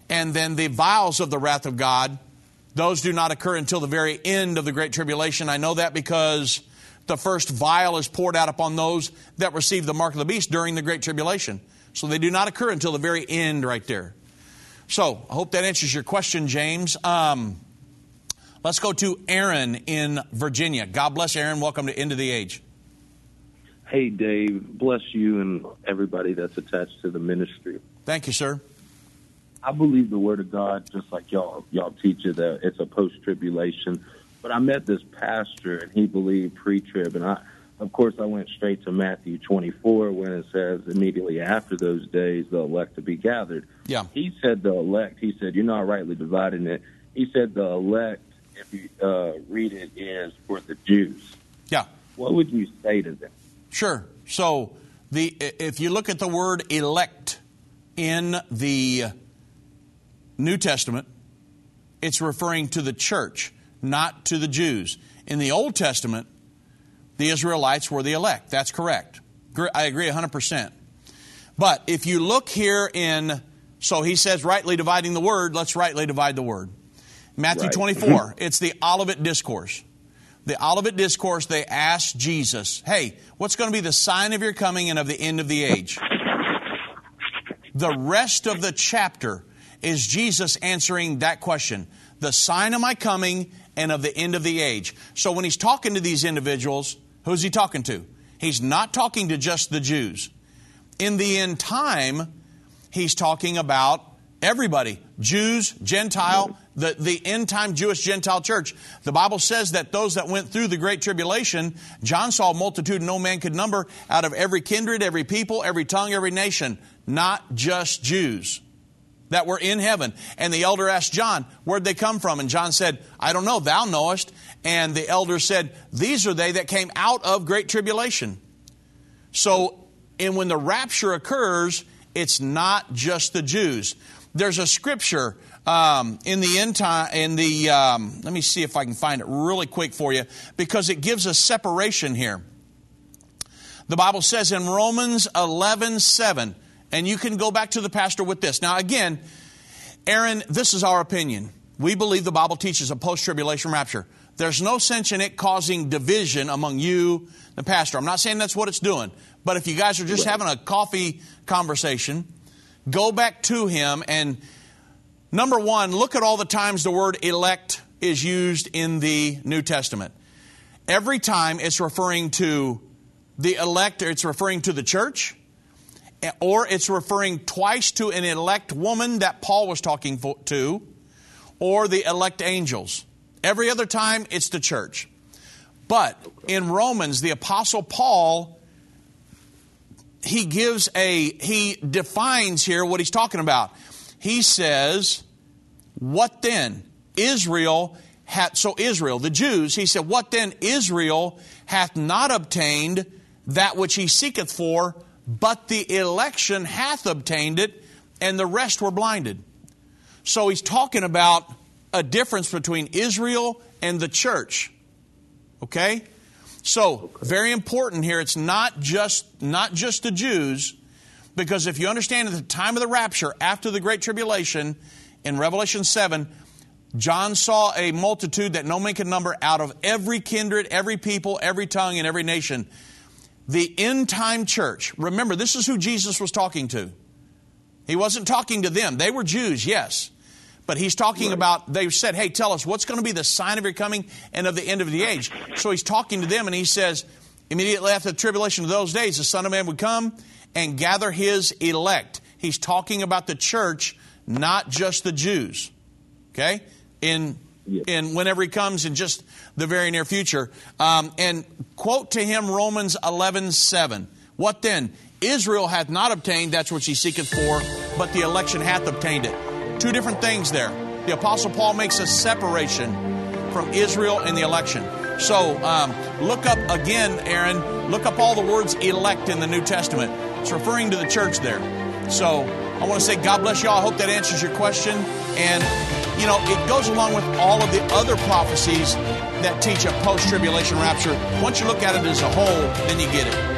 A: And then the vials of the wrath of God, those do not occur until the very end of the Great Tribulation. I know that because the first vial is poured out upon those that receive the mark of the beast during the Great Tribulation. So they do not occur until the very end right there. So I hope that answers your question, James. Um, let's go to Aaron in Virginia. God bless Aaron. Welcome to End of the Age.
O: Hey, Dave, bless you and everybody that's attached to the ministry.
A: Thank you, sir.
O: I believe the Word of God, just like y'all y'all teach it, that it's a post tribulation. But I met this pastor, and he believed pre trib, and I, of course, I went straight to Matthew 24 when it says immediately after those days the elect to be gathered.
A: Yeah.
O: He said the elect. He said you're not rightly dividing it. He said the elect, if you uh, read it, is for the Jews.
A: Yeah.
O: What would you say to them?
A: Sure. So the if you look at the word elect in the New Testament, it's referring to the church, not to the Jews. In the Old Testament, the Israelites were the elect. That's correct. I agree 100%. But if you look here in, so he says, rightly dividing the word, let's rightly divide the word. Matthew right. 24, mm-hmm. it's the Olivet Discourse the Olivet Discourse, they asked Jesus, Hey, what's going to be the sign of your coming and of the end of the age? The rest of the chapter is Jesus answering that question the sign of my coming and of the end of the age. So when he's talking to these individuals, who's he talking to? He's not talking to just the Jews. In the end time, he's talking about everybody Jews, Gentile, the, the end time Jewish Gentile church. The Bible says that those that went through the Great Tribulation, John saw a multitude no man could number out of every kindred, every people, every tongue, every nation, not just Jews that were in heaven. And the elder asked John, Where'd they come from? And John said, I don't know, thou knowest. And the elder said, These are they that came out of great tribulation. So, and when the rapture occurs, it's not just the Jews. There's a scripture um, in the end time, in the, um, let me see if I can find it really quick for you, because it gives a separation here. The Bible says in Romans 11 7, and you can go back to the pastor with this. Now, again, Aaron, this is our opinion. We believe the Bible teaches a post tribulation rapture. There's no sense in it causing division among you, the pastor. I'm not saying that's what it's doing, but if you guys are just having a coffee conversation, go back to him and number one, look at all the times the word elect is used in the New Testament. Every time it's referring to the elect, it's referring to the church, or it's referring twice to an elect woman that Paul was talking to, or the elect angels. Every other time, it's the church. But in Romans, the Apostle Paul, he gives a, he defines here what he's talking about. He says, What then? Israel had, so Israel, the Jews, he said, What then? Israel hath not obtained that which he seeketh for, but the election hath obtained it, and the rest were blinded. So he's talking about a difference between Israel and the church. Okay? So, very important here, it's not just not just the Jews, because if you understand at the time of the rapture, after the Great Tribulation, in Revelation 7, John saw a multitude that no man could number out of every kindred, every people, every tongue, and every nation the end time church. Remember, this is who Jesus was talking to. He wasn't talking to them. They were Jews, yes. But he's talking about, they said, hey, tell us, what's going to be the sign of your coming and of the end of the age? So he's talking to them and he says, immediately after the tribulation of those days, the Son of Man would come and gather his elect. He's talking about the church, not just the Jews. Okay? In Yes. And whenever he comes in just the very near future. Um, and quote to him Romans 11 7. What then? Israel hath not obtained that which he seeketh for, but the election hath obtained it. Two different things there. The Apostle Paul makes a separation from Israel and the election. So um, look up again, Aaron, look up all the words elect in the New Testament. It's referring to the church there. So I want to say, God bless you all. I hope that answers your question. And you know, it goes along with all of the other prophecies that teach a post tribulation rapture. Once you look at it as a whole, then you get it.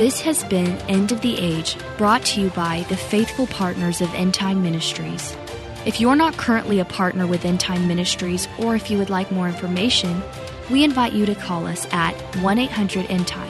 P: This has been End of the Age, brought to you by the faithful partners of End Time Ministries. If you're not currently a partner with End Time Ministries, or if you would like more information, we invite you to call us at 1 800 End Time.